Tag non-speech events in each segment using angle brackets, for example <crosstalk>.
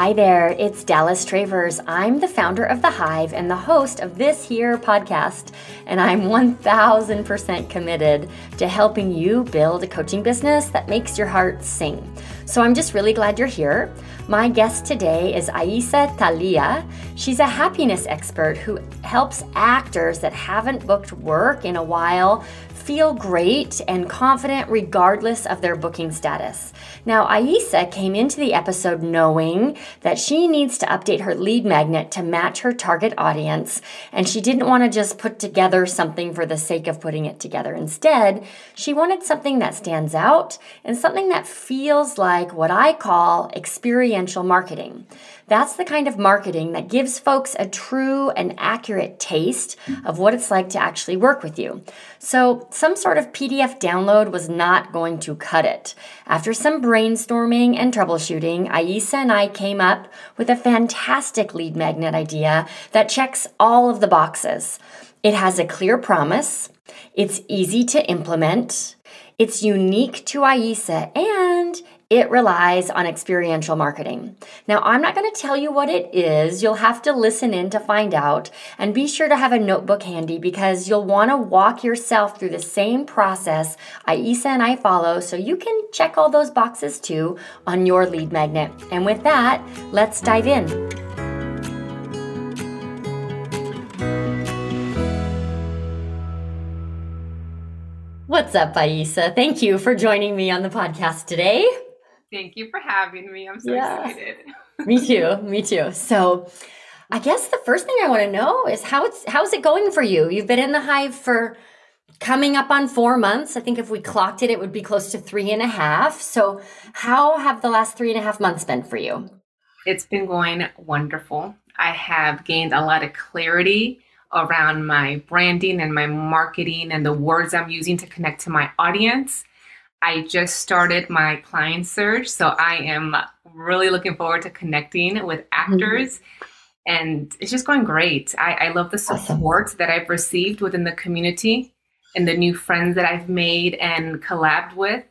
Hi there, it's Dallas Travers. I'm the founder of The Hive and the host of this here podcast, and I'm 1000% committed to helping you build a coaching business that makes your heart sing. So I'm just really glad you're here. My guest today is Aissa Thalia. She's a happiness expert who helps actors that haven't booked work in a while feel great and confident regardless of their booking status. Now, Aissa came into the episode knowing that she needs to update her lead magnet to match her target audience, and she didn't want to just put together something for the sake of putting it together. Instead, she wanted something that stands out and something that feels like what I call experiential marketing. That's the kind of marketing that gives folks a true and accurate taste of what it's like to actually work with you. So, some sort of PDF download was not going to cut it. After some brainstorming and troubleshooting, Aissa and I came up with a fantastic lead magnet idea that checks all of the boxes. It has a clear promise, it's easy to implement, it's unique to Aissa, and it relies on experiential marketing. Now, I'm not going to tell you what it is. You'll have to listen in to find out. And be sure to have a notebook handy because you'll want to walk yourself through the same process Aissa and I follow so you can check all those boxes too on your lead magnet. And with that, let's dive in. What's up, Aissa? Thank you for joining me on the podcast today. Thank you for having me. I'm so yeah. excited. <laughs> me too. Me too. So, I guess the first thing I want to know is how it's how's it going for you? You've been in the hive for coming up on four months. I think if we clocked it, it would be close to three and a half. So, how have the last three and a half months been for you? It's been going wonderful. I have gained a lot of clarity around my branding and my marketing and the words I'm using to connect to my audience. I just started my client search, so I am really looking forward to connecting with mm-hmm. actors. Mm-hmm. And it's just going great. I, I love the support awesome. that I've received within the community and the new friends that I've made and collabed with.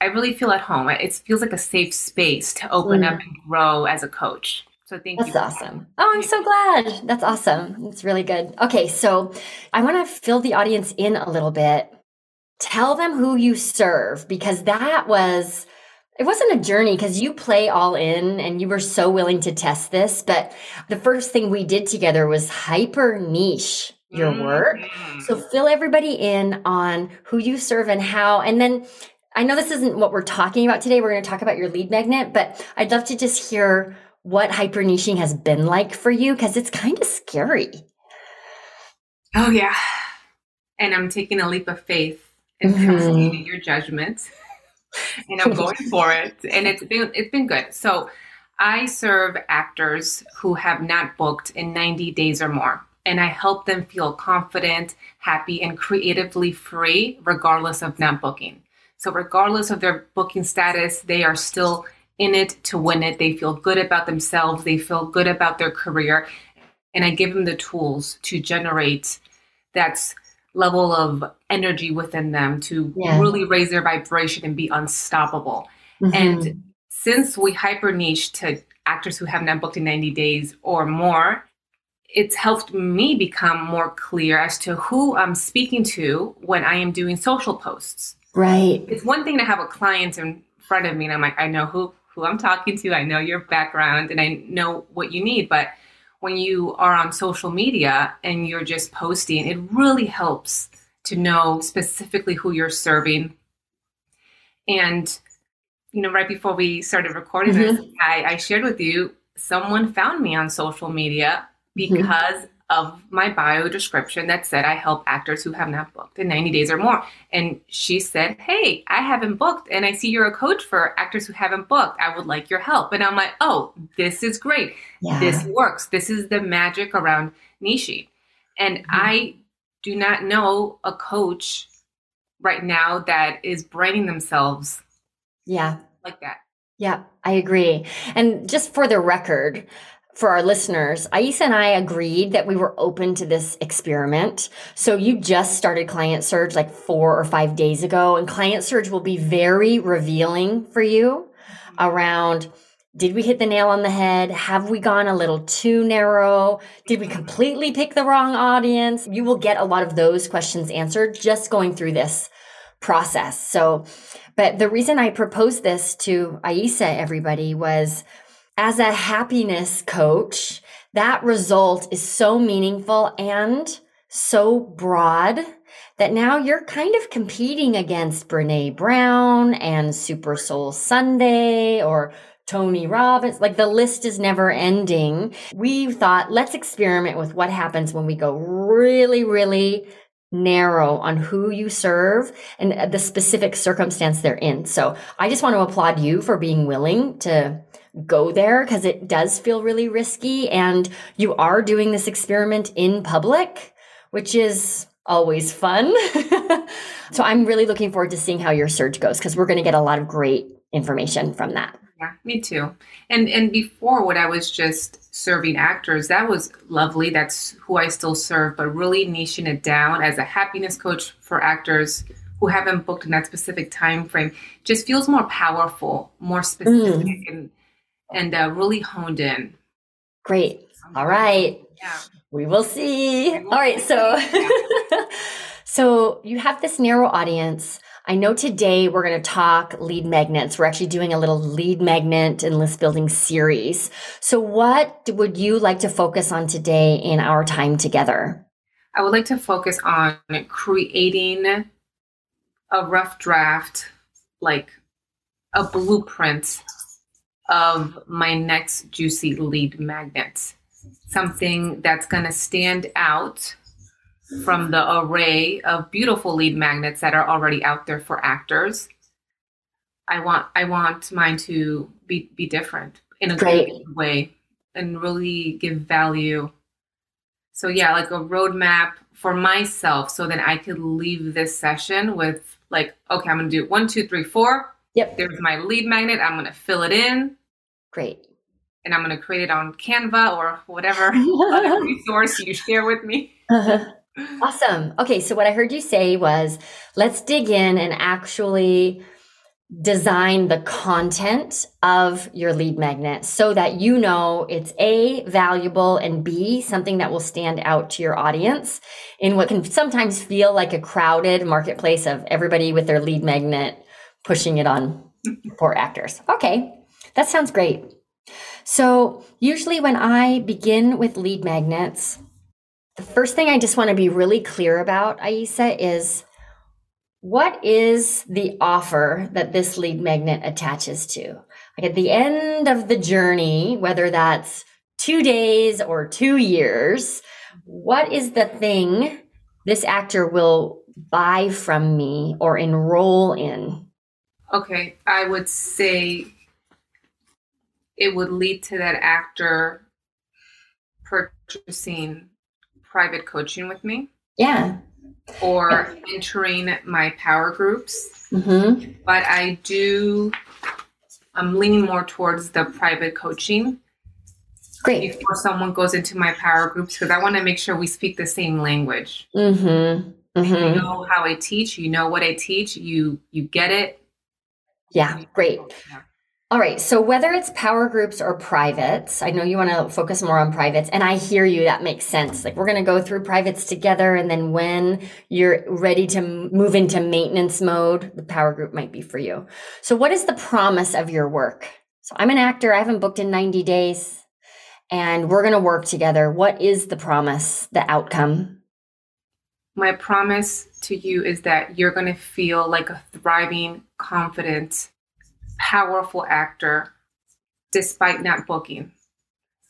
I really feel at home. It feels like a safe space to open mm. up and grow as a coach. So thank That's you. That's awesome. Oh, I'm so glad. That's awesome. It's really good. Okay, so I want to fill the audience in a little bit tell them who you serve because that was it wasn't a journey because you play all in and you were so willing to test this but the first thing we did together was hyper niche your work. Mm-hmm. so fill everybody in on who you serve and how and then i know this isn't what we're talking about today we're going to talk about your lead magnet but i'd love to just hear what hyper niching has been like for you because it's kind of scary. Oh yeah. And i'm taking a leap of faith and mm-hmm. trusting your judgment. <laughs> and I'm <laughs> going for it. And it's been it's been good. So I serve actors who have not booked in 90 days or more. And I help them feel confident, happy, and creatively free, regardless of not booking. So, regardless of their booking status, they are still in it to win it. They feel good about themselves, they feel good about their career. And I give them the tools to generate that's level of energy within them to yeah. really raise their vibration and be unstoppable. Mm-hmm. And since we hyper niche to actors who have not booked in 90 days or more, it's helped me become more clear as to who I'm speaking to when I am doing social posts. Right. It's one thing to have a client in front of me and I'm like, I know who who I'm talking to, I know your background and I know what you need, but when you are on social media and you're just posting, it really helps to know specifically who you're serving. And, you know, right before we started recording mm-hmm. this, I, I, shared with you someone found me on social media mm-hmm. because mm-hmm of my bio description that said I help actors who have not booked in 90 days or more. And she said, Hey, I haven't booked, and I see you're a coach for actors who haven't booked. I would like your help. And I'm like, Oh, this is great. Yeah. This works. This is the magic around niching. And mm-hmm. I do not know a coach right now that is branding themselves yeah like that yeah i agree and just for the record for our listeners, Aissa and I agreed that we were open to this experiment. So you just started Client Surge like four or five days ago, and Client Surge will be very revealing for you around Did we hit the nail on the head? Have we gone a little too narrow? Did we completely pick the wrong audience? You will get a lot of those questions answered just going through this process. So, but the reason I proposed this to Aissa, everybody, was as a happiness coach, that result is so meaningful and so broad that now you're kind of competing against Brene Brown and Super Soul Sunday or Tony Robbins. Like the list is never ending. We thought, let's experiment with what happens when we go really, really narrow on who you serve and the specific circumstance they're in. So I just want to applaud you for being willing to go there because it does feel really risky and you are doing this experiment in public, which is always fun. <laughs> so I'm really looking forward to seeing how your search goes because we're going to get a lot of great information from that. Yeah, me too. And and before when I was just serving actors, that was lovely. That's who I still serve, but really niching it down as a happiness coach for actors who haven't booked in that specific time frame just feels more powerful, more specific mm. and and uh, really honed in. Great. All right. Yeah. We will see. We will All right, see. so <laughs> so you have this narrow audience I know today we're going to talk lead magnets. We're actually doing a little lead magnet and list building series. So, what would you like to focus on today in our time together? I would like to focus on creating a rough draft, like a blueprint of my next juicy lead magnet. Something that's going to stand out from the array of beautiful lead magnets that are already out there for actors. I want I want mine to be be different in a great way and really give value. So yeah, like a roadmap for myself so that I could leave this session with like, okay, I'm gonna do one, two, three, four. Yep. There's my lead magnet. I'm gonna fill it in. Great. And I'm gonna create it on Canva or whatever <laughs> resource you share with me. Uh-huh. <laughs> Awesome. Okay, so what I heard you say was let's dig in and actually design the content of your lead magnet so that you know it's A, valuable, and B, something that will stand out to your audience in what can sometimes feel like a crowded marketplace of everybody with their lead magnet pushing it on poor actors. Okay, that sounds great. So, usually when I begin with lead magnets, the first thing I just want to be really clear about, Aissa, is what is the offer that this lead magnet attaches to? Like at the end of the journey, whether that's two days or two years, what is the thing this actor will buy from me or enroll in? Okay, I would say it would lead to that actor purchasing private coaching with me. Yeah. Or entering my power groups. Mm-hmm. But I do, I'm leaning more towards the private coaching. Great. Before someone goes into my power groups, because I want to make sure we speak the same language. Mm-hmm. Mm-hmm. You know how I teach. You know what I teach. You you get it. Yeah, great. Yeah. All right. So whether it's power groups or privates, I know you want to focus more on privates, and I hear you. That makes sense. Like we're going to go through privates together, and then when you're ready to move into maintenance mode, the power group might be for you. So, what is the promise of your work? So, I'm an actor. I haven't booked in 90 days, and we're going to work together. What is the promise, the outcome? My promise to you is that you're going to feel like a thriving, confident, powerful actor despite not booking.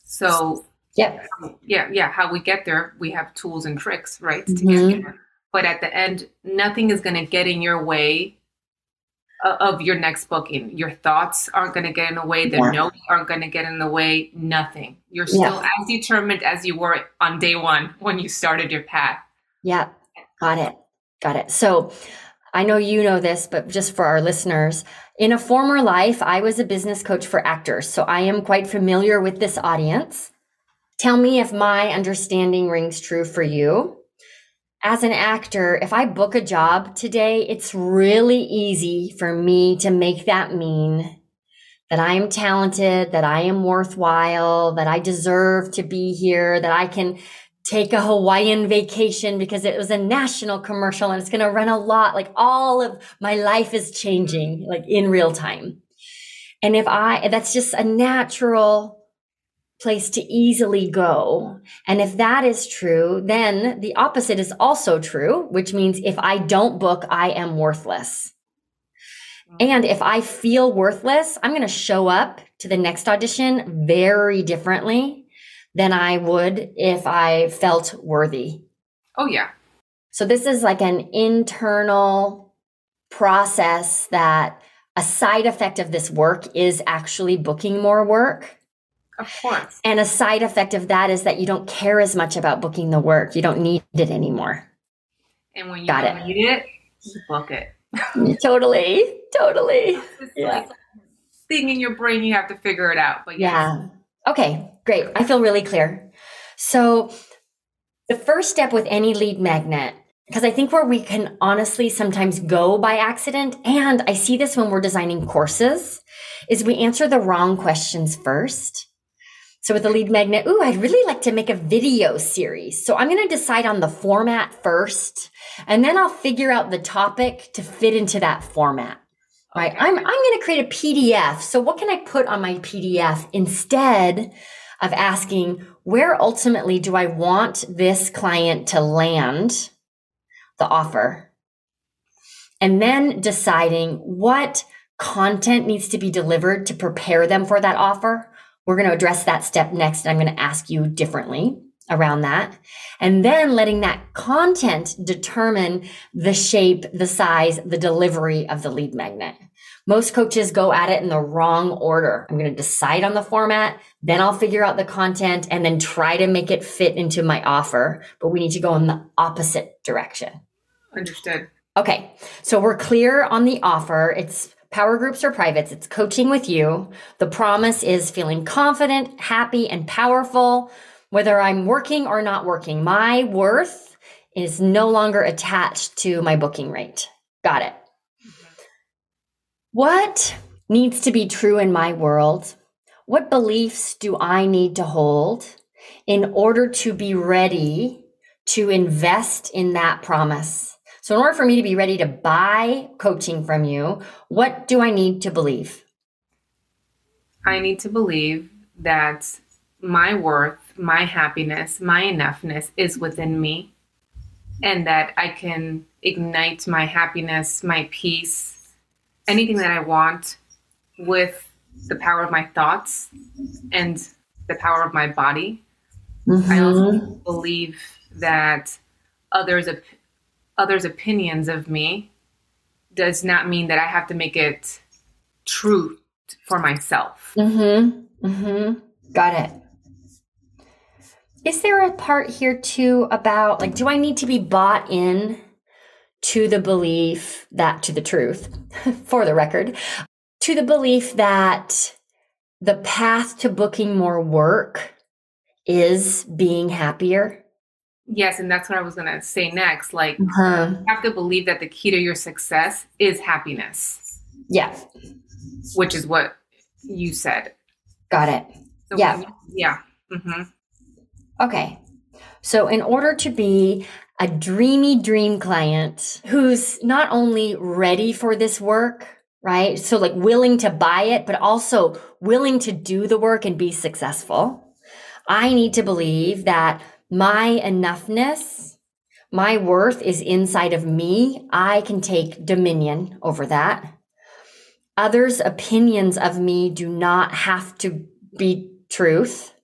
So yeah, yeah, yeah. How we get there, we have tools and tricks, right, mm-hmm. get there. But at the end, nothing is going to get in your way of your next booking. Your thoughts aren't going to get in the way. The yeah. notes aren't going to get in the way. Nothing. You're still yeah. as determined as you were on day one when you started your path. Yeah, got it. Got it. So I know you know this, but just for our listeners, in a former life, I was a business coach for actors, so I am quite familiar with this audience. Tell me if my understanding rings true for you. As an actor, if I book a job today, it's really easy for me to make that mean that I am talented, that I am worthwhile, that I deserve to be here, that I can take a Hawaiian vacation because it was a national commercial and it's going to run a lot. Like all of my life is changing mm. like in real time. And if I, that's just a natural place to easily go. And if that is true, then the opposite is also true, which means if I don't book, I am worthless. And if I feel worthless, I'm going to show up to the next audition very differently than I would if I felt worthy. Oh, yeah. So, this is like an internal process that a side effect of this work is actually booking more work. Of course. And a side effect of that is that you don't care as much about booking the work. You don't need it anymore. And when you Got don't it. need it, you book it. <laughs> totally. Totally. yeah. Like thing in your brain, you have to figure it out. But yes. yeah. Okay, great. I feel really clear. So the first step with any lead magnet because I think where we can honestly sometimes go by accident, and I see this when we're designing courses, is we answer the wrong questions first. So with the lead magnet, ooh, I'd really like to make a video series. So I'm going to decide on the format first, and then I'll figure out the topic to fit into that format. All right. I'm, I'm going to create a PDF. So what can I put on my PDF instead of asking where ultimately do I want this client to land the offer? And then deciding what content needs to be delivered to prepare them for that offer we're going to address that step next. And I'm going to ask you differently around that. And then letting that content determine the shape, the size, the delivery of the lead magnet. Most coaches go at it in the wrong order. I'm going to decide on the format, then I'll figure out the content and then try to make it fit into my offer. But we need to go in the opposite direction. Understood. Okay. So we're clear on the offer. It's Power groups or privates, it's coaching with you. The promise is feeling confident, happy, and powerful, whether I'm working or not working. My worth is no longer attached to my booking rate. Got it. What needs to be true in my world? What beliefs do I need to hold in order to be ready to invest in that promise? So, in order for me to be ready to buy coaching from you, what do I need to believe? I need to believe that my worth, my happiness, my enoughness is within me, and that I can ignite my happiness, my peace, anything that I want with the power of my thoughts and the power of my body. Mm-hmm. I also believe that others' others' opinions of me does not mean that I have to make it true for myself. Mm-hmm. Mm-hmm. Got it. Is there a part here too about like, do I need to be bought in to the belief that, to the truth, <laughs> for the record, to the belief that the path to booking more work is being happier? Yes, and that's what I was going to say next. Like, uh-huh. you have to believe that the key to your success is happiness. Yeah. Which is what you said. Got it. So yeah. You, yeah. Mm-hmm. Okay. So, in order to be a dreamy dream client who's not only ready for this work, right? So, like willing to buy it, but also willing to do the work and be successful, I need to believe that my enoughness, my worth is inside of me. I can take dominion over that. Others' opinions of me do not have to be truth.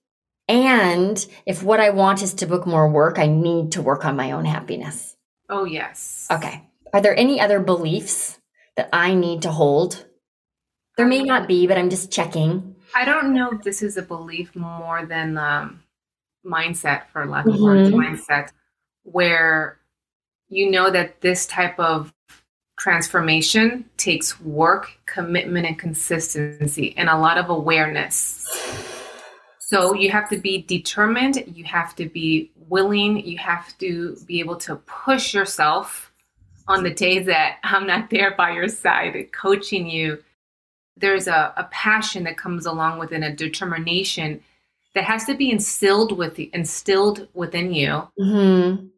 And if what I want is to book more work, I need to work on my own happiness. Oh, yes. Okay. Are there any other beliefs that I need to hold? There may not be, but I'm just checking. I don't know if this is a belief more than um, mindset, for lack of mm-hmm. words, mindset, where you know that this type of transformation takes work, commitment, and consistency, and a lot of awareness. So you have to be determined, you have to be willing, you have to be able to push yourself on the days that I'm not there by your side, coaching you there's a, a passion that comes along with it, a determination that has to be instilled with instilled within you mm-hmm.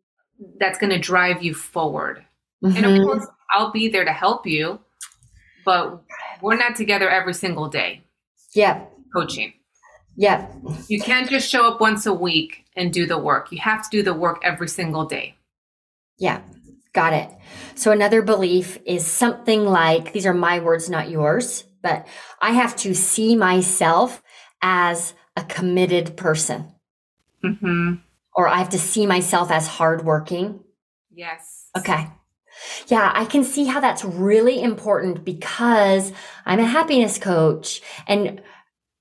that's going to drive you forward. Mm-hmm. And of mm-hmm. course, I'll be there to help you, but we're not together every single day. Yeah. Coaching. Yeah. You can't just show up once a week and do the work. You have to do the work every single day. Yeah. Got it. So another belief is something like these are my words, not yours, but I have to see myself as a committed person. Mm-hmm. Or I have to see myself as hardworking. Yes. Okay. Yeah, I can see how that's really important because I'm a happiness coach and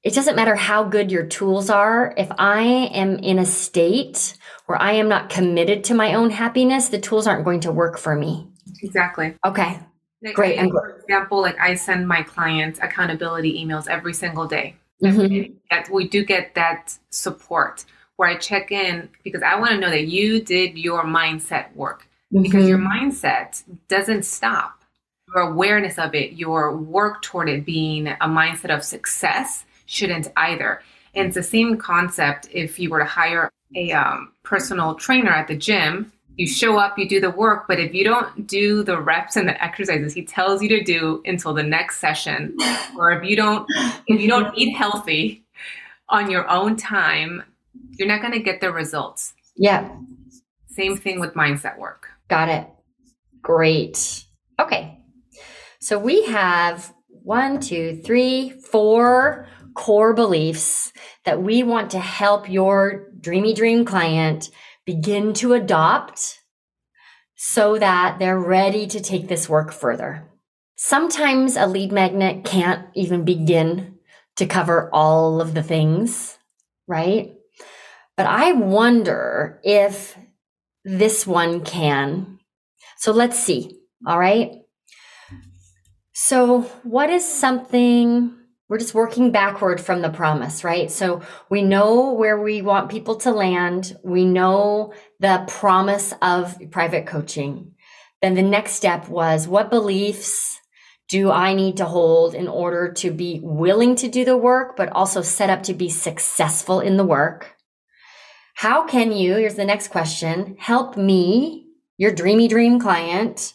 it doesn't matter how good your tools are. If I am in a state where I am not committed to my own happiness, the tools aren't going to work for me. Exactly. Okay. Like Great. I, for example, like I send my clients accountability emails every single day. Mm-hmm. That we do get that support where I check in because I want to know that you did your mindset work mm-hmm. because your mindset doesn't stop. Your awareness of it, your work toward it being a mindset of success shouldn't either. And it's the same concept if you were to hire a um, personal trainer at the gym. You show up, you do the work, but if you don't do the reps and the exercises he tells you to do until the next session, or if you don't if you don't eat healthy on your own time, you're not going to get the results. Yeah. Same thing with mindset work. Got it. Great. Okay. So we have one, two, three, four core beliefs that we want to help your dreamy dream client begin to adopt so that they're ready to take this work further. Sometimes a lead magnet can't even begin to cover all of the things, right? But I wonder if this one can. So let's see. All right. So, what is something we're just working backward from the promise, right? So we know where we want people to land. We know the promise of private coaching. Then the next step was what beliefs do I need to hold in order to be willing to do the work, but also set up to be successful in the work? How can you, here's the next question, help me, your dreamy dream client,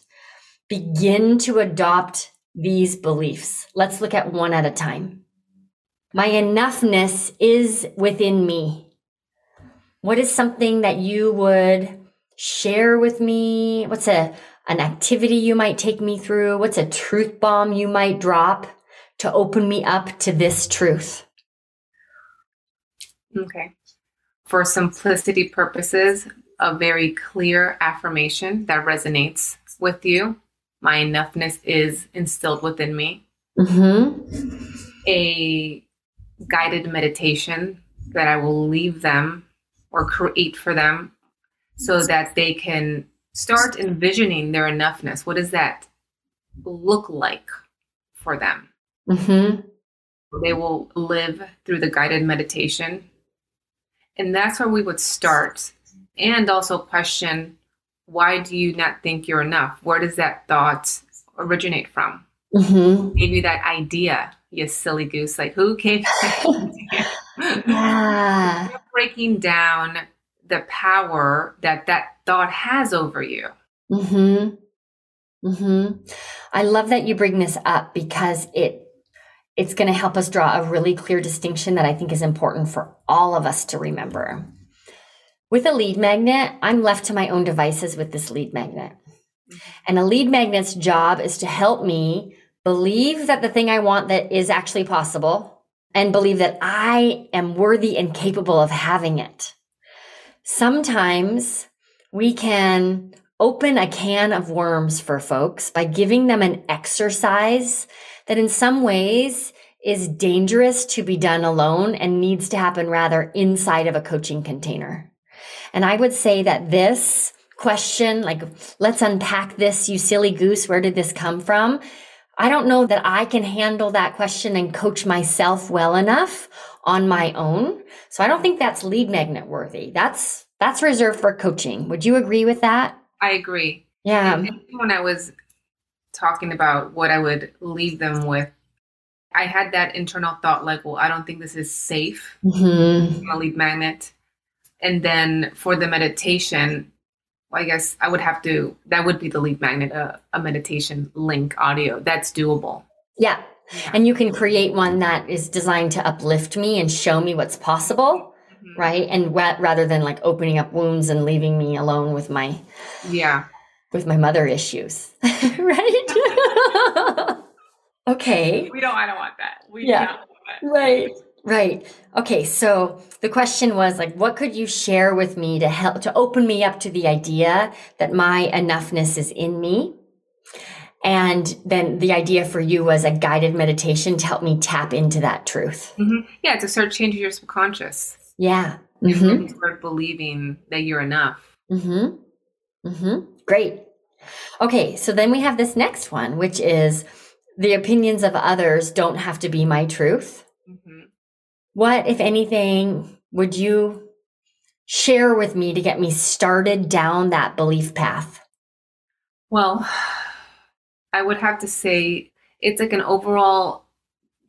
begin to adopt these beliefs. Let's look at one at a time. My enoughness is within me. What is something that you would share with me? What's a an activity you might take me through? What's a truth bomb you might drop to open me up to this truth? Okay. For simplicity purposes, a very clear affirmation that resonates with you my enoughness is instilled within me. Mm-hmm. A guided meditation that I will leave them or create for them so that they can start envisioning their enoughness. What does that look like for them? Mm-hmm. They will live through the guided meditation. And that's where we would start. And also question why do you not think you're enough? Where does that thought originate from? Mm-hmm. You that idea, you silly goose. Like who gave <laughs> <laughs> yeah. breaking down the power that that thought has over you. Hmm. Hmm. I love that you bring this up because it it's going to help us draw a really clear distinction that I think is important for all of us to remember. With a lead magnet, I'm left to my own devices with this lead magnet. And a lead magnet's job is to help me believe that the thing I want that is actually possible and believe that I am worthy and capable of having it. Sometimes we can open a can of worms for folks by giving them an exercise that in some ways is dangerous to be done alone and needs to happen rather inside of a coaching container. And I would say that this question, like, let's unpack this, you silly goose, where did this come from? I don't know that I can handle that question and coach myself well enough on my own. So I don't think that's lead magnet worthy. That's that's reserved for coaching. Would you agree with that? I agree. Yeah. And when I was talking about what I would leave them with, I had that internal thought like, well, I don't think this is safe. Mm-hmm. I'm a lead magnet. And then for the meditation, I guess I would have to, that would be the lead magnet, uh, a meditation link audio. That's doable. Yeah. yeah. And you can create one that is designed to uplift me and show me what's possible. Mm-hmm. Right. And ra- rather than like opening up wounds and leaving me alone with my, yeah, with my mother issues. <laughs> right. <laughs> <laughs> okay. We don't, I don't want that. We yeah. Right. Right. Okay. So the question was like, what could you share with me to help to open me up to the idea that my enoughness is in me? And then the idea for you was a guided meditation to help me tap into that truth. Mm-hmm. Yeah, to start changing your subconscious. Yeah. Mm-hmm. start believing that you're enough. Mm-hmm. Mm-hmm. Great. Okay, so then we have this next one, which is the opinions of others don't have to be my truth. What, if anything, would you share with me to get me started down that belief path? Well, I would have to say it's like an overall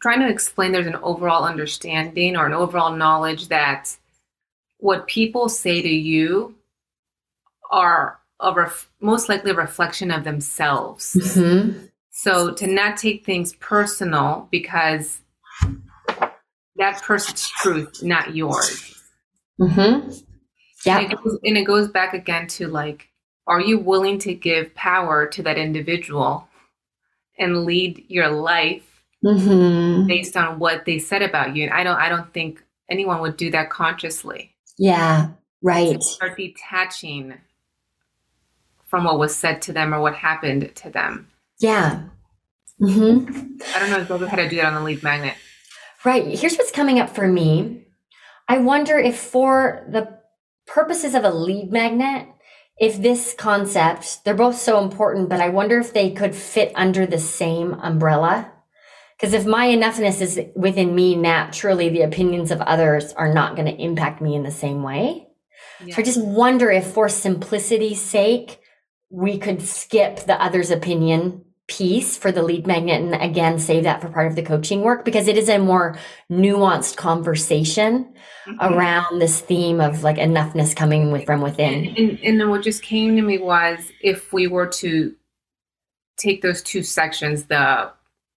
trying to explain there's an overall understanding or an overall knowledge that what people say to you are a ref- most likely a reflection of themselves. Mm-hmm. So to not take things personal because that person's truth, not yours. Mm-hmm. Yeah. And it, goes, and it goes back again to like, are you willing to give power to that individual and lead your life mm-hmm. based on what they said about you? And I don't, I don't think anyone would do that consciously. Yeah. Right. start detaching from what was said to them or what happened to them. Yeah. Mm-hmm. I don't know if how to do that on the lead magnet. Right. Here's what's coming up for me. I wonder if, for the purposes of a lead magnet, if this concept, they're both so important, but I wonder if they could fit under the same umbrella. Because if my enoughness is within me naturally, the opinions of others are not going to impact me in the same way. Yeah. So I just wonder if, for simplicity's sake, we could skip the other's opinion piece for the lead magnet and again save that for part of the coaching work because it is a more nuanced conversation mm-hmm. around this theme of like enoughness coming with from within and, and, and, then what just came to me was if we were to take those two sections the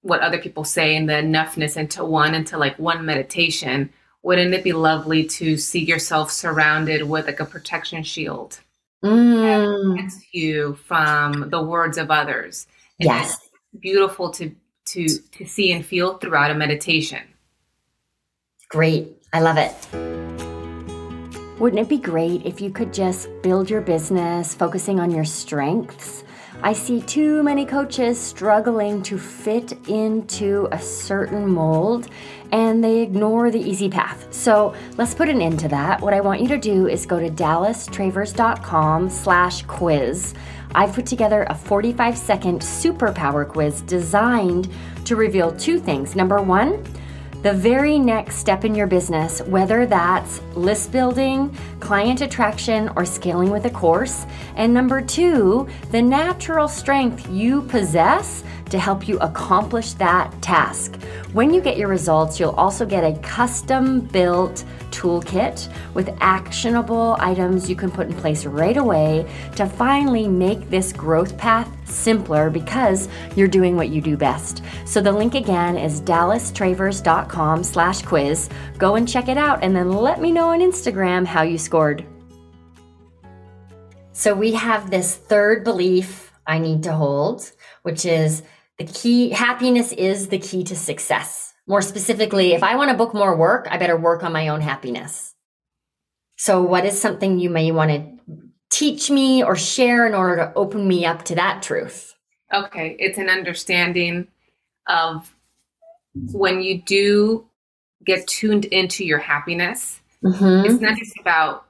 what other people say and the enoughness into one into like one meditation wouldn't it be lovely to see yourself surrounded with like a protection shield mm. protects you from the words of others and yes. Beautiful to to to see and feel throughout a meditation. Great. I love it. Wouldn't it be great if you could just build your business focusing on your strengths? I see too many coaches struggling to fit into a certain mold and they ignore the easy path. So let's put an end to that. What I want you to do is go to dallastravers.com slash quiz. I've put together a 45 second superpower quiz designed to reveal two things. Number one, the very next step in your business, whether that's list building, client attraction, or scaling with a course. And number two, the natural strength you possess to help you accomplish that task. When you get your results, you'll also get a custom built toolkit with actionable items you can put in place right away to finally make this growth path simpler because you're doing what you do best. So the link again is dallastravers.com slash quiz. Go and check it out and then let me know on Instagram how you scored. So we have this third belief I need to hold, which is the key happiness is the key to success. More specifically, if I want to book more work, I better work on my own happiness. So, what is something you may want to teach me or share in order to open me up to that truth? Okay, it's an understanding of when you do get tuned into your happiness, mm-hmm. it's not just about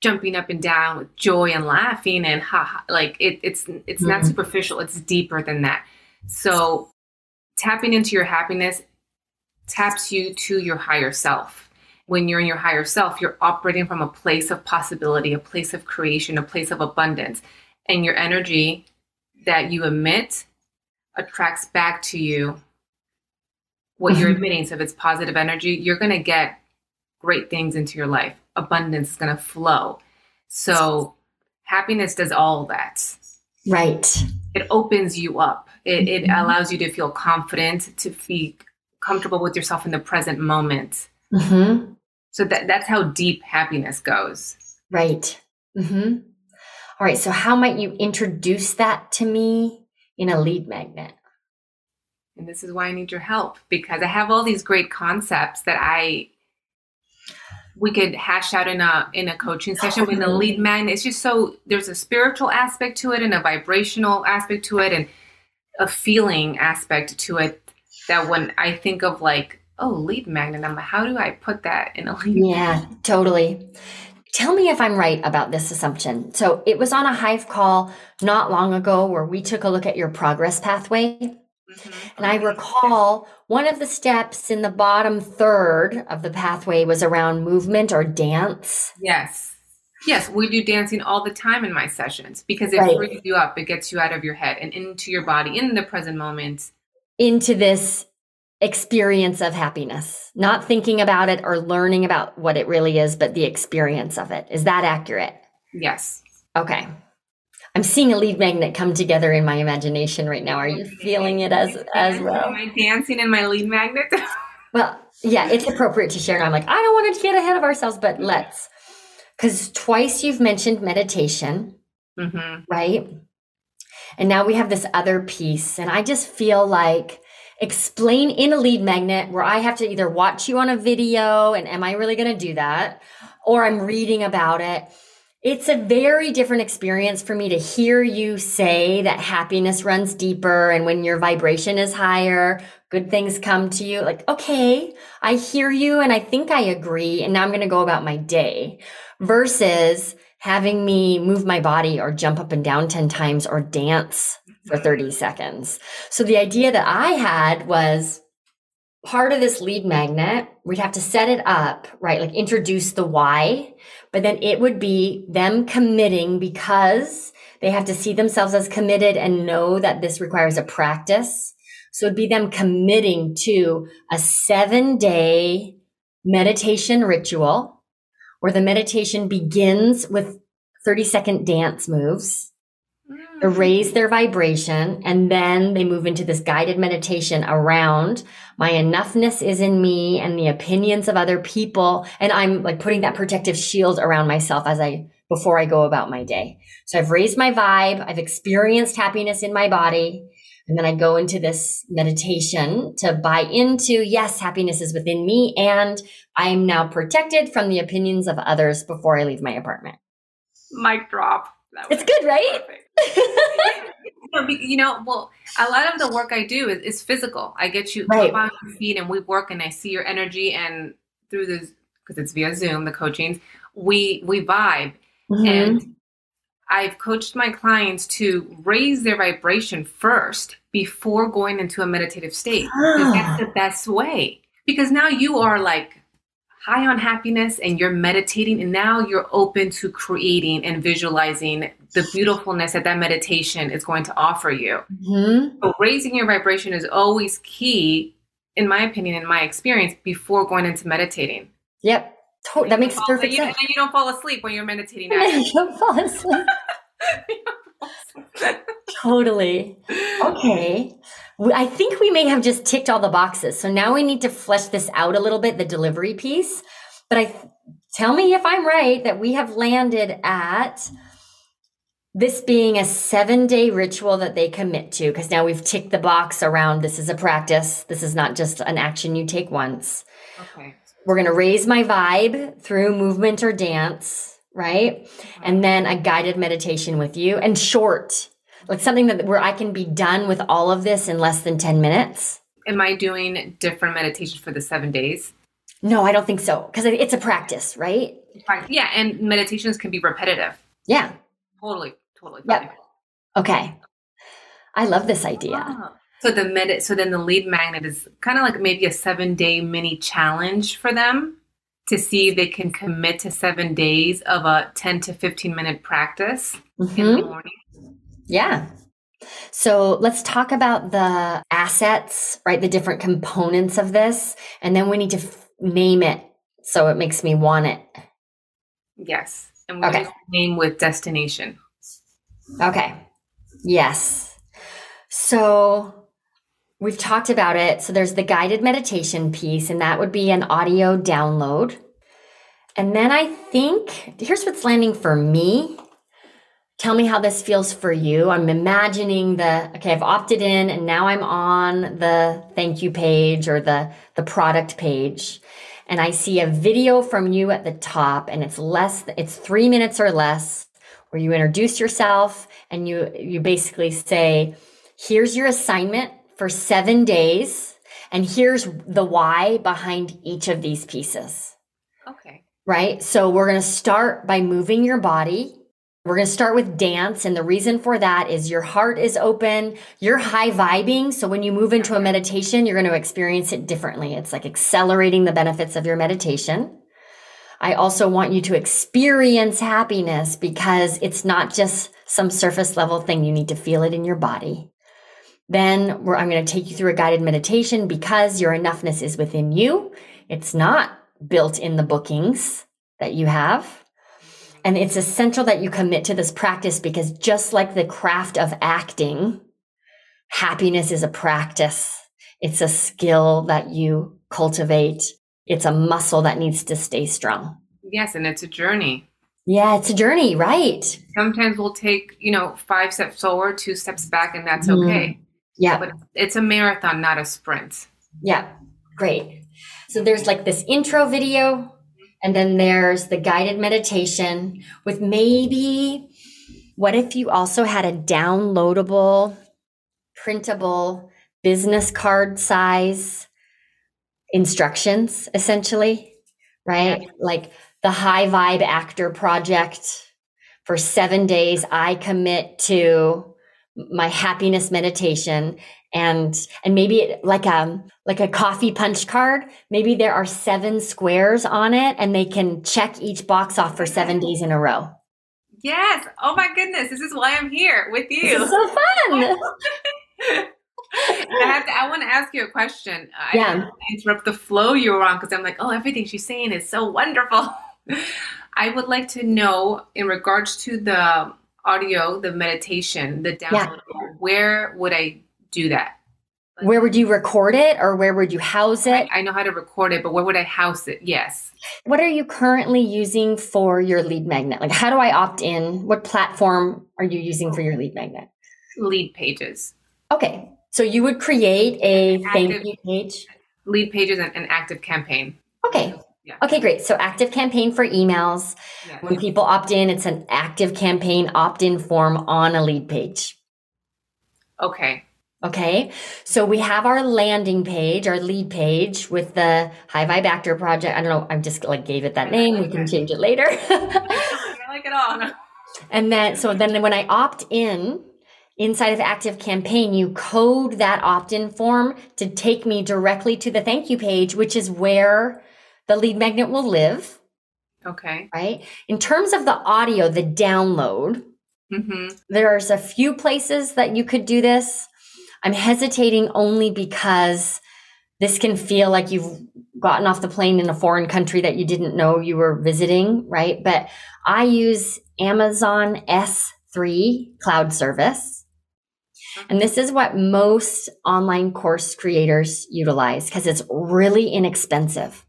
jumping up and down with joy and laughing and ha, ha like it, it's it's mm-hmm. not superficial it's deeper than that so tapping into your happiness taps you to your higher self. When you're in your higher self, you're operating from a place of possibility, a place of creation, a place of abundance. And your energy that you emit attracts back to you what you're mm-hmm. emitting. So if it's positive energy, you're going to get great things into your life. Abundance is going to flow. So happiness does all that. Right. It opens you up. It, it mm-hmm. allows you to feel confident, to be comfortable with yourself in the present moment. Mm-hmm. So that that's how deep happiness goes. Right. Mm-hmm. All right. So how might you introduce that to me in a lead magnet? And this is why I need your help because I have all these great concepts that I we could hash out in a in a coaching session with a <laughs> lead magnet. It's just so there's a spiritual aspect to it and a vibrational aspect to it and a feeling aspect to it that when I think of like, oh, lead magnet, I'm like, how do I put that in a lead Yeah, magnet? totally. Tell me if I'm right about this assumption. So it was on a Hive call not long ago where we took a look at your progress pathway Mm-hmm. And I recall one of the steps in the bottom third of the pathway was around movement or dance. Yes. Yes, we do dancing all the time in my sessions because it right. frees you up. It gets you out of your head and into your body in the present moment. Into this experience of happiness, not thinking about it or learning about what it really is, but the experience of it. Is that accurate? Yes. Okay. I'm seeing a lead magnet come together in my imagination right now. Are you feeling it as as well? Am I dancing in my lead magnet? <laughs> well, yeah, it's appropriate to share. And I'm like, I don't want to get ahead of ourselves, but let's. Because twice you've mentioned meditation, mm-hmm. right? And now we have this other piece, and I just feel like explain in a lead magnet where I have to either watch you on a video, and am I really going to do that? Or I'm reading about it it's a very different experience for me to hear you say that happiness runs deeper and when your vibration is higher, good things come to you. Like, okay, I hear you and I think I agree. And now I'm going to go about my day versus having me move my body or jump up and down 10 times or dance for mm-hmm. 30 seconds. So the idea that I had was part of this lead magnet, we'd have to set it up, right? Like introduce the why, but then it would be them committing because they have to see themselves as committed and know that this requires a practice. So it'd be them committing to a seven day meditation ritual where the meditation begins with 30 second dance moves hmm. raise their vibration, and then they move into this guided meditation around my enoughness is in me and the opinions of other people. And I'm like putting that protective shield around myself as I, before I go about my day. So I've raised my vibe. I've experienced happiness in my body. And then I go into this meditation to buy into, yes, happiness is within me. And I'm now protected from the opinions of others before I leave my apartment. Mic drop. It's good, right? <laughs> you know, well, a lot of the work I do is, is physical. I get you right. up on your feet and we work and I see your energy and through this because it's via Zoom, the coachings, we we vibe. Mm-hmm. And I've coached my clients to raise their vibration first before going into a meditative state. That's the best way. Because now you are like high on happiness and you're meditating and now you're open to creating and visualizing the beautifulness that that meditation is going to offer you. Mm-hmm. So raising your vibration is always key, in my opinion, in my experience, before going into meditating. Yep. To- that makes perfect you, sense. And you don't fall asleep when you're meditating. you don't fall asleep. <laughs> totally. Okay. I think we may have just ticked all the boxes. So now we need to flesh this out a little bit, the delivery piece. But I tell me if I'm right that we have landed at this being a seven day ritual that they commit to, because now we've ticked the box around this is a practice. This is not just an action you take once. Okay. We're going to raise my vibe through movement or dance, right? And then a guided meditation with you and short like something that where I can be done with all of this in less than 10 minutes. Am I doing different meditations for the seven days? No, I don't think so. Because it's a practice, right? Yeah, and meditations can be repetitive. Yeah. Totally, totally. Yep. Okay. I love this idea. Oh. So the med- so then the lead magnet is kind of like maybe a seven day mini challenge for them to see if they can commit to seven days of a 10 to 15 minute practice mm-hmm. in the morning. Yeah. So let's talk about the assets, right? The different components of this. And then we need to f- name it so it makes me want it. Yes. And what Okay. name with destination? Okay. Yes. So we've talked about it. So there's the guided meditation piece, and that would be an audio download. And then I think here's what's landing for me. Tell me how this feels for you. I'm imagining the okay, I've opted in and now I'm on the thank you page or the the product page. And I see a video from you at the top and it's less it's 3 minutes or less where you introduce yourself and you you basically say here's your assignment for 7 days and here's the why behind each of these pieces Okay. right? So we're going to start by moving your body. We're going to start with dance. And the reason for that is your heart is open, you're high vibing. So when you move into a meditation, you're going to experience it differently. It's like accelerating the benefits of your meditation. I also want you to experience happiness because it's not just some surface level thing. You need to feel it in your body. Then we're, I'm going to take you through a guided meditation because your enoughness is within you. It's not built in the bookings that you have. And it's essential that you commit to this practice because just like the craft of acting, happiness is a practice. It's a skill that you cultivate. It's a muscle that needs to stay strong. Yes, and it's a journey. Yeah, it's a journey, right? Sometimes we'll take, you know, five steps forward, two steps back, and that's Mhm. okay. Yeah. But it's a marathon, not a sprint. Yeah, great. So there's like this intro video, and then there's the guided meditation with maybe what if you also had a downloadable, printable business card size instructions, essentially, right? Like the high vibe actor project for seven days, I commit to my happiness meditation and and maybe like a like a coffee punch card maybe there are seven squares on it and they can check each box off for seven days in a row Yes. Oh my goodness. This is why I'm here with you this is so fun <laughs> I have to, I want to ask you a question. I Yeah. interrupt the flow you were on because I'm like, oh, everything she's saying is so wonderful. <laughs> I would like to know in regards to the audio, the meditation, the download, where would I do that? where would you record it or where would you house it I know how to record it, but where would I house it? Yes. what are you currently using for your lead magnet like how do i opt in what platform are you using for your lead magnet Lead pages. okay so you would create a thank you page Lead pages and an active campaign. okay Yeah. okay great so active campaign for emails Yes. When people opt in, it's an active campaign opt in form on a lead page. Okay. Okay. So we have our landing page, our lead page with the High Vibe Actor Project. I don't know. I just like gave it that name. We can change it later. <laughs> I like it all. <laughs> and then, so then when I opt in inside of Active Campaign, you code that opt in form to take me directly to the thank you page, which is where the lead magnet will live. Okay. Right. In terms of the audio, the download, Mm-hmm. there's a few places that you could do this. I'm hesitating only because this can feel like you've gotten off the plane in a foreign country that you didn't know you were visiting, right? But I use Amazon S3 cloud service. And this is what most online course creators utilize because it's really inexpensive.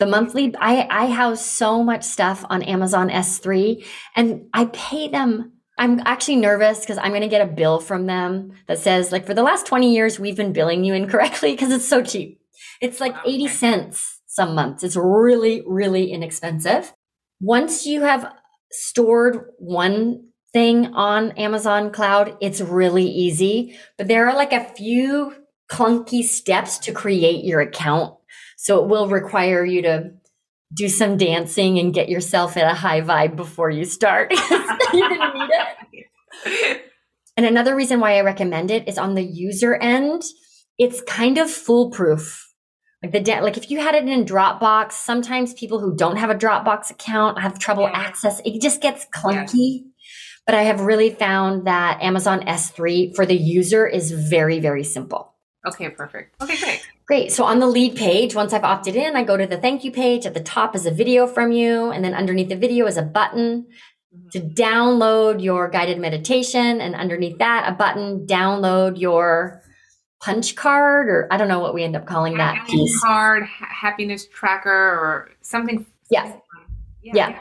The monthly, I, I house so much stuff on Amazon S3 and I pay them. I'm actually nervous because I'm going to get a bill from them that says, like, for the last 20 years, we've been billing you incorrectly because it's so cheap. It's like Wow, 80 okay. cents some months. It's really, really inexpensive. Once you have stored one thing on Amazon Cloud, it's really easy. But there are like a few clunky steps to create your account. So it will require you to do some dancing and get yourself in a high vibe before you start. You're going to need it. <laughs> And another reason why I recommend it is on the user end, it's kind of foolproof. Like the da- like if you had it in Dropbox, sometimes people who don't have a Dropbox account have trouble Yeah. access. It just gets clunky. but I have really found that Amazon S3 for the user is very, very simple. Okay, perfect. Okay, great. Great. So on the lead page, once I've opted in, I go to the thank you page. At the top is a video from you. And then underneath the video is a button to mm-hmm. download your guided meditation. And underneath that, a button, download your punch card, or I don't know what we end up calling that piece. Card, happiness tracker, or something. Yeah. Yeah. yeah. yeah.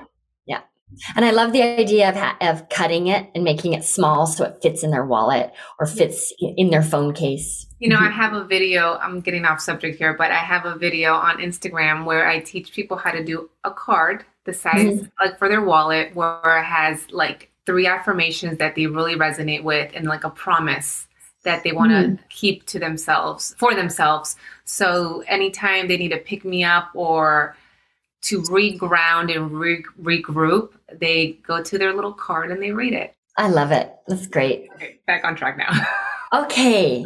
And I love the idea of, ha- of cutting it and making it small so it fits in their wallet or fits in their phone case. You know, I have a video, I'm getting off subject here, but I have a video on Instagram where I teach people how to do a card the size, mm-hmm. like for their wallet, where it has like three affirmations that they really resonate with and like a promise that they want to mm-hmm. keep to themselves for themselves. So anytime they need to pick me up or to reground and re- regroup, they go to their little card and they read it. I love it. That's great. Okay, back on track now. <laughs> okay.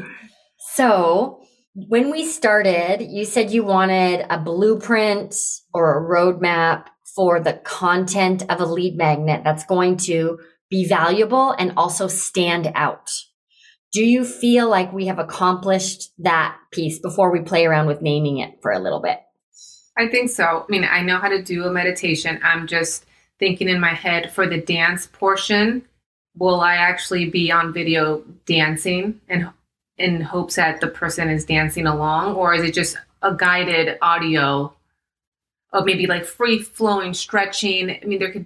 So when we started, you said you wanted a blueprint or a roadmap for the content of a lead magnet that's going to be valuable and also stand out. Do you feel like we have accomplished that piece before we play around with naming it for a little bit? I think so. I mean, I know how to do a meditation. I'm just thinking in my head for the dance portion, will I actually be on video dancing and in hopes that the person is dancing along? Or is it just a guided audio of maybe like free flowing stretching? I mean there could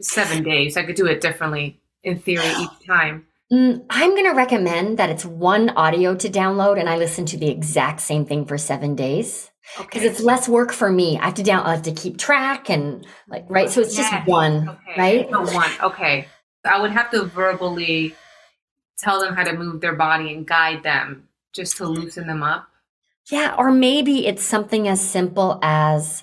seven days. I could do it differently in theory each time. Mm, i'm going to recommend that it's one audio to download and i listen to the exact same thing for seven days because okay. it's less work for me i have to down i have to keep track and like right so it's yes. just one okay. right so one okay i would have to verbally tell them how to move their body and guide them just to loosen them up? Yeah, or maybe it's something as simple as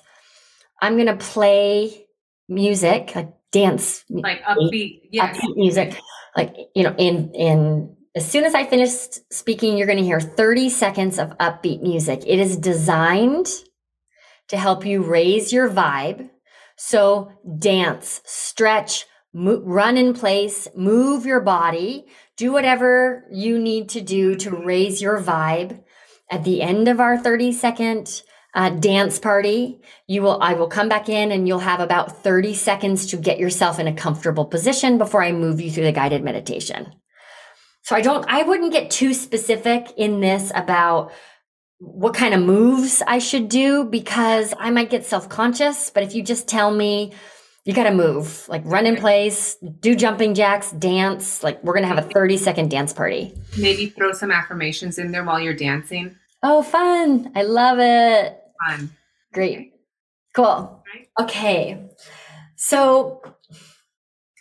I'm going to play music, like dance, like upbeat, yes. upbeat music. Like, you know, in in as soon as I finish speaking, you're going to hear 30 seconds of upbeat music. It is designed to help you raise your vibe. So dance, stretch, mo- run in place, move your body do whatever you need to do to raise your vibe. At the end of our 30 second uh, dance party, you will, I will come back in and you'll have about 30 seconds to get yourself in a comfortable position before I move you through the guided meditation. So I don't, I wouldn't get too specific in this about what kind of moves I should do because I might get self conscious. But if you just tell me, you got to move, like run in place, do jumping jacks, dance. Like we're going to have a 30 second dance party. Maybe throw some affirmations in there while you're dancing. Oh, fun. I love it. Fun. Great. Cool. Okay. So,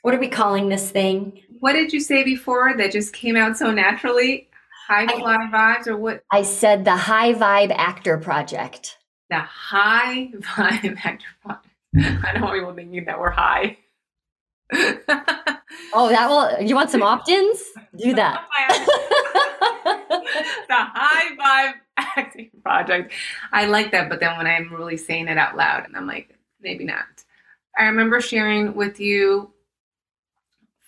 what are we calling this thing? What did you say before that just came out so naturally? High fly vibes or what? I said the High Vibe Actor Project. The High Vibe Actor Project. <laughs> I don't want people thinking that we're high. <laughs> oh, that will. You want some opt-ins? Do that. <laughs> the high vibe acting project. I like that, but then when I'm really saying it out loud, and I'm like, maybe not. I remember sharing with you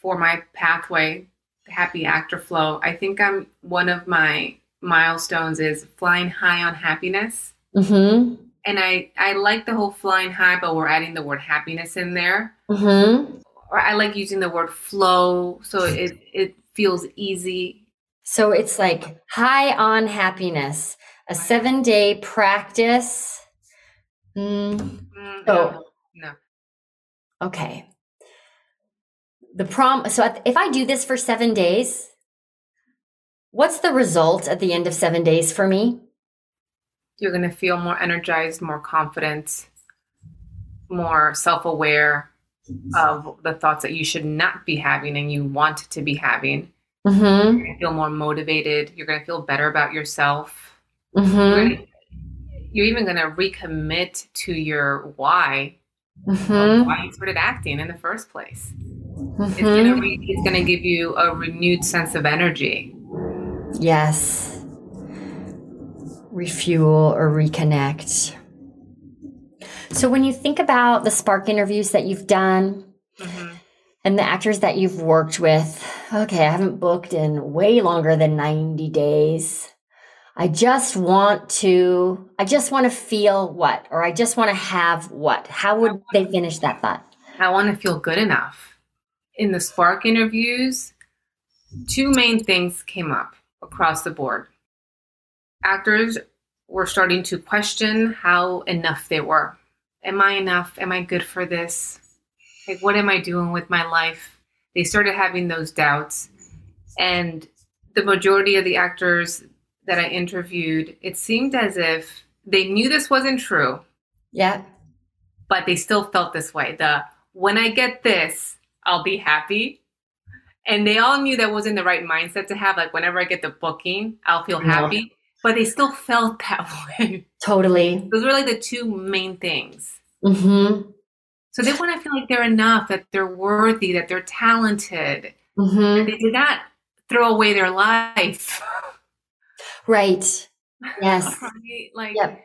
for my pathway, happy actor flow. I think I'm one of my milestones is flying high on happiness. Mm-hmm and I I like the whole flying high, but we're adding the word happiness in there. Mm-hmm. Or I like using the word flow, so it it feels easy. So it's like high on happiness, a seven day practice. Mm. Mm, no, no. Okay. The prom. So if I do this for seven days, what's the result at the end of seven days for me? you're going to feel more energized, more confident, more self aware of the thoughts that you should not be having and you want to be having. Mm-hmm. You're going to feel more motivated. You're going to feel better about yourself. Mm-hmm. You're, you're, even going to recommit to your why, mm-hmm. why you started acting in the first place. It's going to re- it's going to give you a renewed sense of energy. Yes refuel or reconnect. So when you think about the spark interviews that you've done, mm-hmm. And the actors that you've worked with, okay, I haven't booked in way longer than 90 days. I just want to, I just want to feel what, or I just want to have what. How would they finish that thought? I want to feel good enough. In the Spark interviews, two main things came up across the board. Actors were starting to question how enough they were. Am I enough? Am I good for this? Like, what am I doing with my life? They started having those doubts. And the majority of the actors that I interviewed, it seemed as if they knew this wasn't true. Yeah. But they still felt this way. The when I get this, I'll be happy. And they all knew that wasn't the right mindset to have. Like, whenever I get the booking, I'll feel happy. But they still felt <laughs> that way. Totally. Those were like the two main things. Mm-hmm. So they want to feel like they're enough, that they're worthy, that they're talented. Mm-hmm. They did not throw away their life. Right. Yes. <laughs> right? Like, Yep.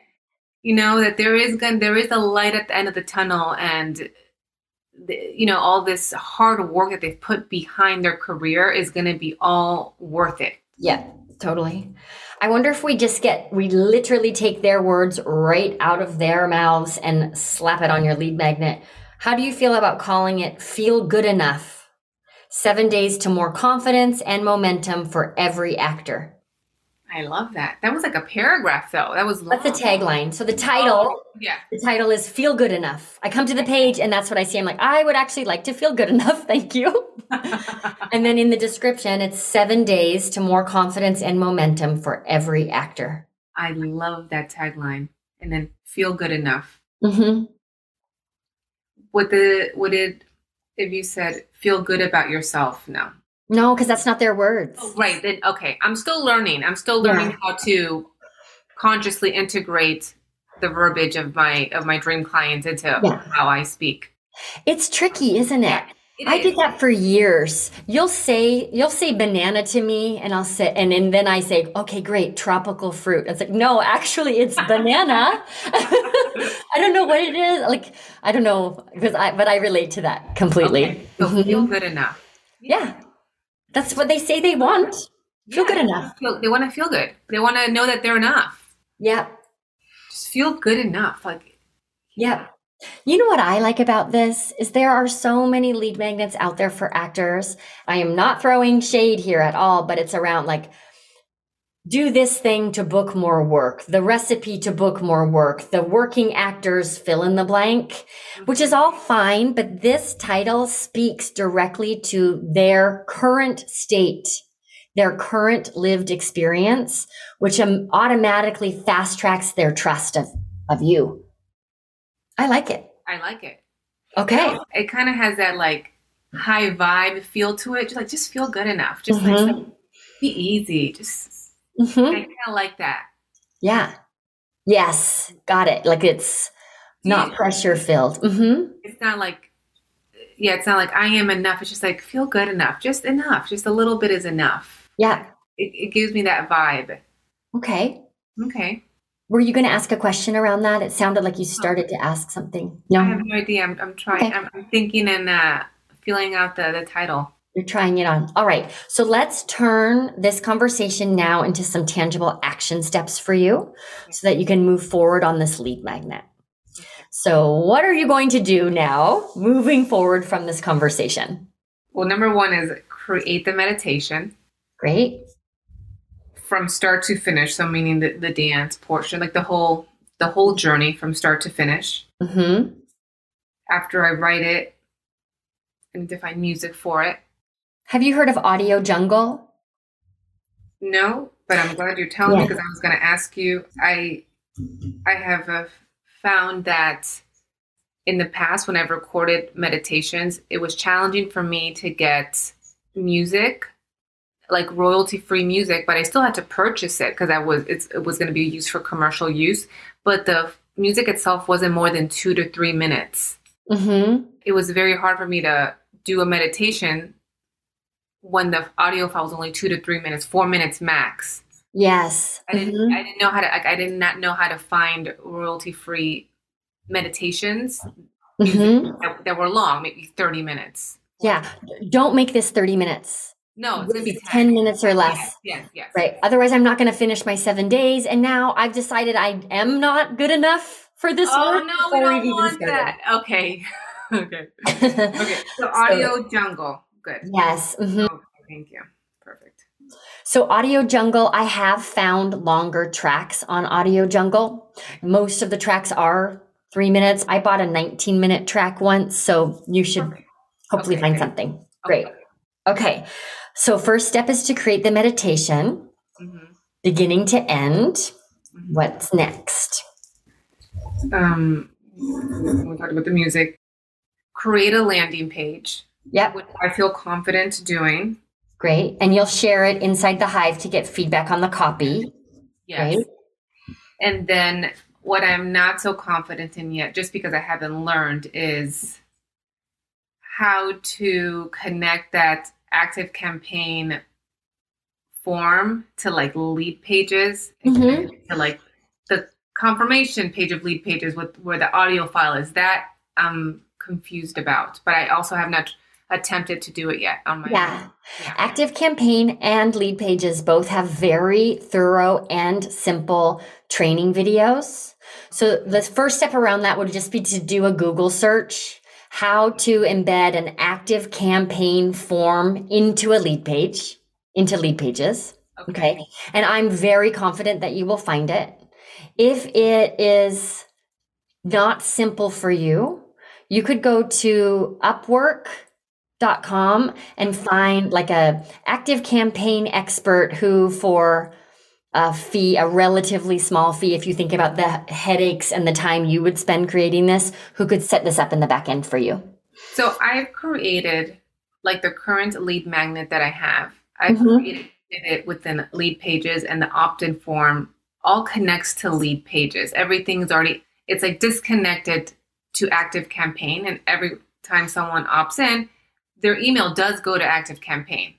you know, that there is going there is a light at the end of the tunnel, and the, you know, all this hard work that they've put behind their career is going to be all worth it. Yeah, totally. I wonder if we just get, we literally take their words right out of their mouths and slap it on your lead magnet. How do you feel about calling it feel good enough? Seven days to more confidence and momentum for every actor. I love that. That was like a paragraph, though. That was That's the tagline. So the title, Oh, yeah. the title is feel good enough. I come to the page and that's what I see. I'm like, I would actually like to feel good <laughs> enough. Thank you. <laughs> And then in the description, it's seven days to more confidence and momentum for every actor. I love that tagline. And then feel good enough. Mm-hmm. Would the would it if you said feel good about yourself? No. No, because that's not their words. Oh, right. Then okay. I'm still learning. I'm still learning Yeah. how to consciously integrate the verbiage of my of my dream clients into Yeah. how I speak. It's tricky, isn't it? It I did that for years. You'll say you'll say banana to me, and I'll say, and, and then I say, okay, great, tropical fruit. It's like, no, actually, it's <laughs> banana. <laughs> I don't know what it is. Like, I don't know because I, but I relate to that completely. Okay. So Mhm. feel good enough. Yeah, that's what they say they want. Feel good enough. They want to feel good. They want to know that they're enough. Yeah, Just feel good enough. Like yeah. You know what I like about this is there are so many lead magnets out there for actors. I am not throwing shade here at all, but it's around like do this thing to book more work, the recipe to book more work, the working actors fill in the blank, which is all fine, but this title speaks directly to their current state, their current lived experience, which um, automatically fast tracks their trust of, of you. I like it. I like it. Okay. It kind of has that like high vibe feel to it. Just like just feel good enough. Just Mhm. like be easy. Just hmm I kind of like that. Yeah. Yes. Got it. Like it's not Yeah. pressure filled. hmm It's not like yeah, it's not like I am enough. It's just like feel good enough. Just enough. Just a little bit is enough. Yeah. It, it gives me that vibe. Okay. Okay. Were you going to ask a question around that? It sounded like you started to ask something. No, I have no idea. I'm, I'm trying. Okay. I'm, I'm thinking and uh, feeling out the, the title. You're trying it on. All right. So let's turn this conversation now into some tangible action steps for you so that you can move forward on this lead magnet. So, what are you going to do now moving forward from this conversation? Well, number one is create the meditation Great. from start to finish. So meaning the, the dance portion, like the whole the whole journey from start to finish. Mm-hmm. After I write it, I need to find music for it. Have you heard of Audio Jungle? No, but I'm glad you're telling me because I was going to ask you. I I have uh, found that in the past, when I've recorded meditations, it was challenging for me to get music, like royalty free music, but I still had to purchase it because I was it's, it was going to be used for commercial use. But the music itself wasn't more than two to three minutes. Mm-hmm. It was very hard for me to do a meditation when the audio file was only two to three minutes, four minutes max. Yes. I didn't. Mhm. I didn't know how to. Like, I did not know how to find royalty-free meditations Mhm. that, that were long, maybe thirty minutes, Yeah. Don't make this 30 minutes. No, it's gonna be 10. 10 minutes or less. Yes, yes, yes. Right. Otherwise, I'm not going to finish my seven days. And now I've decided I am not good enough for this Oh work. no, we don't even want that. Okay. <laughs> okay. <laughs> Okay. So audio jungle. Good. yes. mhm. Oh, thank you. Perfect. So, Audio Jungle, I have found longer tracks on Audio Jungle. Most of the tracks are three minutes. I bought a 19 minute track once, so you should Okay. hopefully Okay, find okay. something. Great. Okay. Okay. So, first step is to create the meditation, Mhm. beginning to end. Mhm. What's next? Um, we talked about the music. Create a landing page, Yep. which I feel confident doing. Great. And you'll share it inside the Hive to get feedback on the copy. Yes. Right. And then what I'm not so confident in yet, just because I haven't learned, is how to connect that active campaign form to like lead pages Mhm. to like the confirmation page of lead pages with where the audio file is. That I'm confused about, but I also have not attempted to do it yet on my Yeah. own. Yeah. Active Campaign and Lead Pages both have very thorough and simple training videos. So the first step around that would just be to do a Google search how to embed an active campaign form into a lead page, into lead pages. Okay. And I'm very confident that you will find it. If it is not simple for you, you could go to upwork.com and find like a active campaign expert who for a fee, a relatively small fee, if you think about the headaches and the time you would spend creating this, who could set this up in the back end for you. So I've created like the current lead magnet that I have. I've Mhm. created it within lead pages and the opt-in form all connects to lead pages. Everything's already it's like disconnected to active campaign and every time someone opts in, their email does go to active campaign.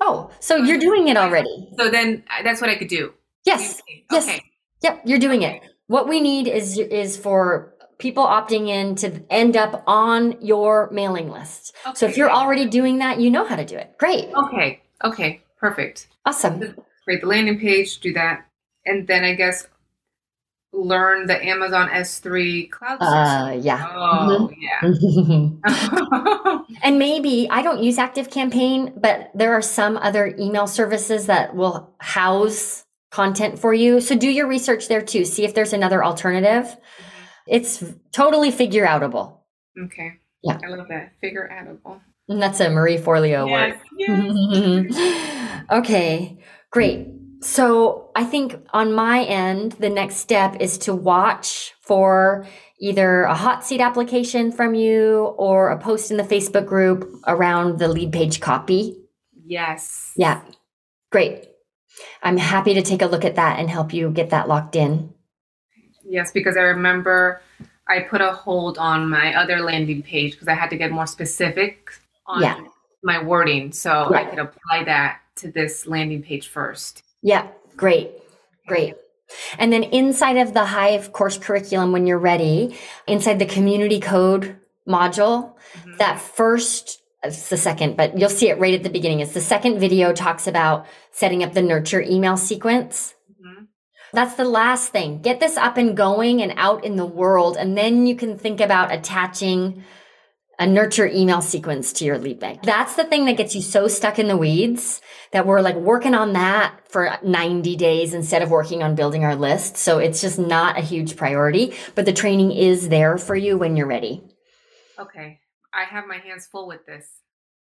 Oh, so you're doing it already. So then uh, that's what I could do. Yes. Yes. Yep, you're doing it. What we need is is for people opting in to end up on your mailing list. okay. So if you're already doing that, you know how to do it. Great. Okay. Okay. Perfect. Awesome. create the landing page, do that, and then I guess learn the Amazon S3 cloud. Uh yeah. oh yeah. <laughs> <laughs> and maybe I don't use Active Campaign, but there are some other email services that will house content for you. So do your research there too. See if there's another alternative. It's totally figure outable. okay. Yeah. I love that. Figure outable. And that's a Marie Forleo word. Yes. yes. <laughs> okay, great. So I think on my end, the next step is to watch for either a hot seat application from you or a post in the Facebook group around the lead page copy. yes. Yeah, great. I'm happy to take a look at that and help you get that locked in. Yes, because I remember I put a hold on my other landing page because I had to get more specific on Yeah. my wording, so I could apply that to this landing page first. Yeah, great, great. And then inside of the Hive course curriculum, when you're ready, inside the community code module, Mhm. that first, it's the second, but you'll see it right at the beginning. It's the second video talks about setting up the nurture email sequence. Mhm. That's the last thing. Get this up and going and out in the world. And then you can think about attaching a nurture email sequence to your lead bank. That's the thing that gets you so stuck in the weeds that we're like working on that for 90 days instead of working on building our list. So it's just not a huge priority, but the training is there for you when you're ready. Okay. I have my hands full with this.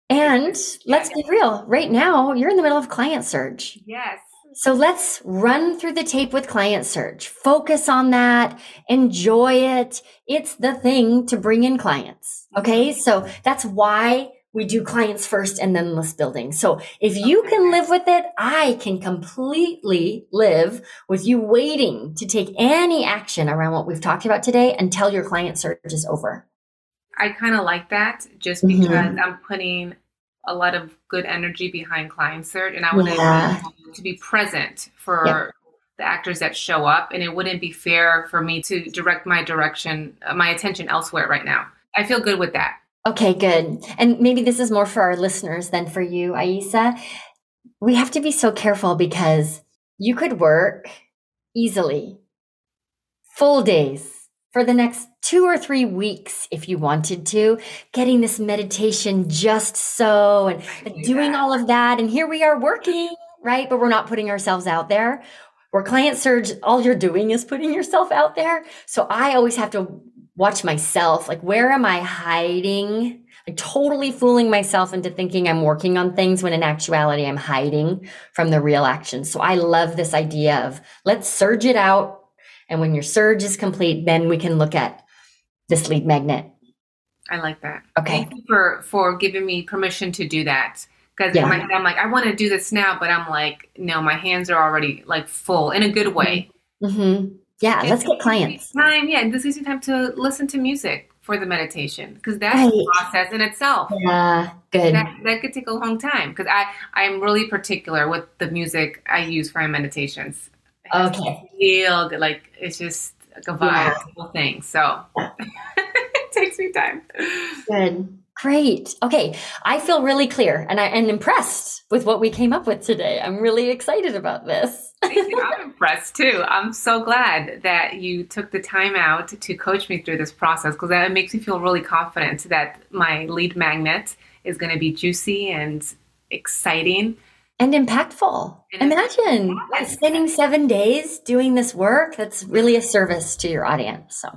And let's be real, right now you're in the middle of client surge. Yes. So let's run through the tape with client surge. Focus on that. Enjoy it. It's the thing to bring in clients. Okay. Mm-hmm. So that's why we do clients first and then list building. So if you can live with it, I can completely live with you waiting to take any action around what we've talked about today until your client surge is over. I kind of like that just Mhm. because I'm putting a lot of good energy behind client surge and I want Yeah. to be present for Yeah. the actors that show up and it wouldn't be fair for me to direct my direction uh, my attention elsewhere right now. I feel good with that. Okay, good. And maybe this is more for our listeners than for you, Aissa. We have to be so careful because you could work easily full days for the next two or three weeks if you wanted to, getting this meditation just so and, doing all of that. And here we are working, right? But we're not putting ourselves out there. Where client surge, all you're doing is putting yourself out there. So I always have to watch myself. Like, where am I hiding? Like, totally fooling myself into thinking I'm working on things when in actuality I'm hiding from the real action. So I love this idea of let's surge it out and when your surge is complete, then we can look at this lead magnet. I like that. Okay. Thank you for for giving me permission to do that. Because yeah. in my head, I'm like, I want to do this now, but I'm like, no, my hands are already like full in a good way. Mm-hmm. Yeah, let's get clients. Time, yeah, this gives you time to listen to music for the meditation because that's right. a process in itself. Yeah, good. That, that could take a long time because I I'm really particular with the music I use for my meditations. Okay. Feel good. Like it's just like a vibe, yeah. thing. So <laughs> it takes me time. Good. Great. Okay. I feel really clear and I am impressed with what we came up with today. I'm really excited about this. I'm <laughs> impressed too. I'm so glad that you took the time out to coach me through this process because that makes me feel really confident that my lead magnet is going to be juicy and exciting and impactful. And Imagine spending seven days doing this work. That's really a service to your audience. So,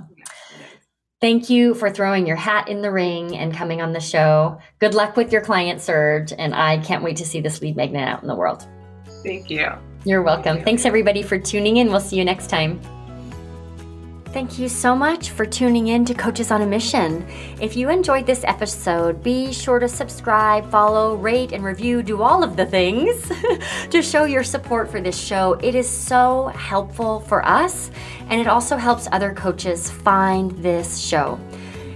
thank you for throwing your hat in the ring and coming on the show. Good luck with your client surge. And I can't wait to see this lead magnet out in the world. Thank you. You're welcome. Thank you. Thanks, everybody, for tuning in. We'll see you next time. Thank you so much for tuning in to Coaches on a Mission. If you enjoyed this episode, be sure to subscribe, follow, rate, and review, do all of the things <laughs> to show your support for this show. It is so helpful for us, and it also helps other coaches find this show.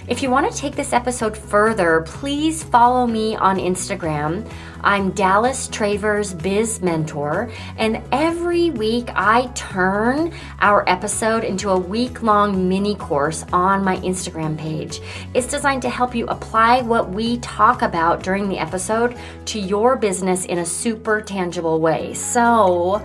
If you want to take this episode further, please follow me on Instagram. I'm Dallas Travers Biz Mentor, and every week I turn our episode into a week long mini course on my Instagram page. It's designed to help you apply what we talk about during the episode to your business in a super tangible way. So,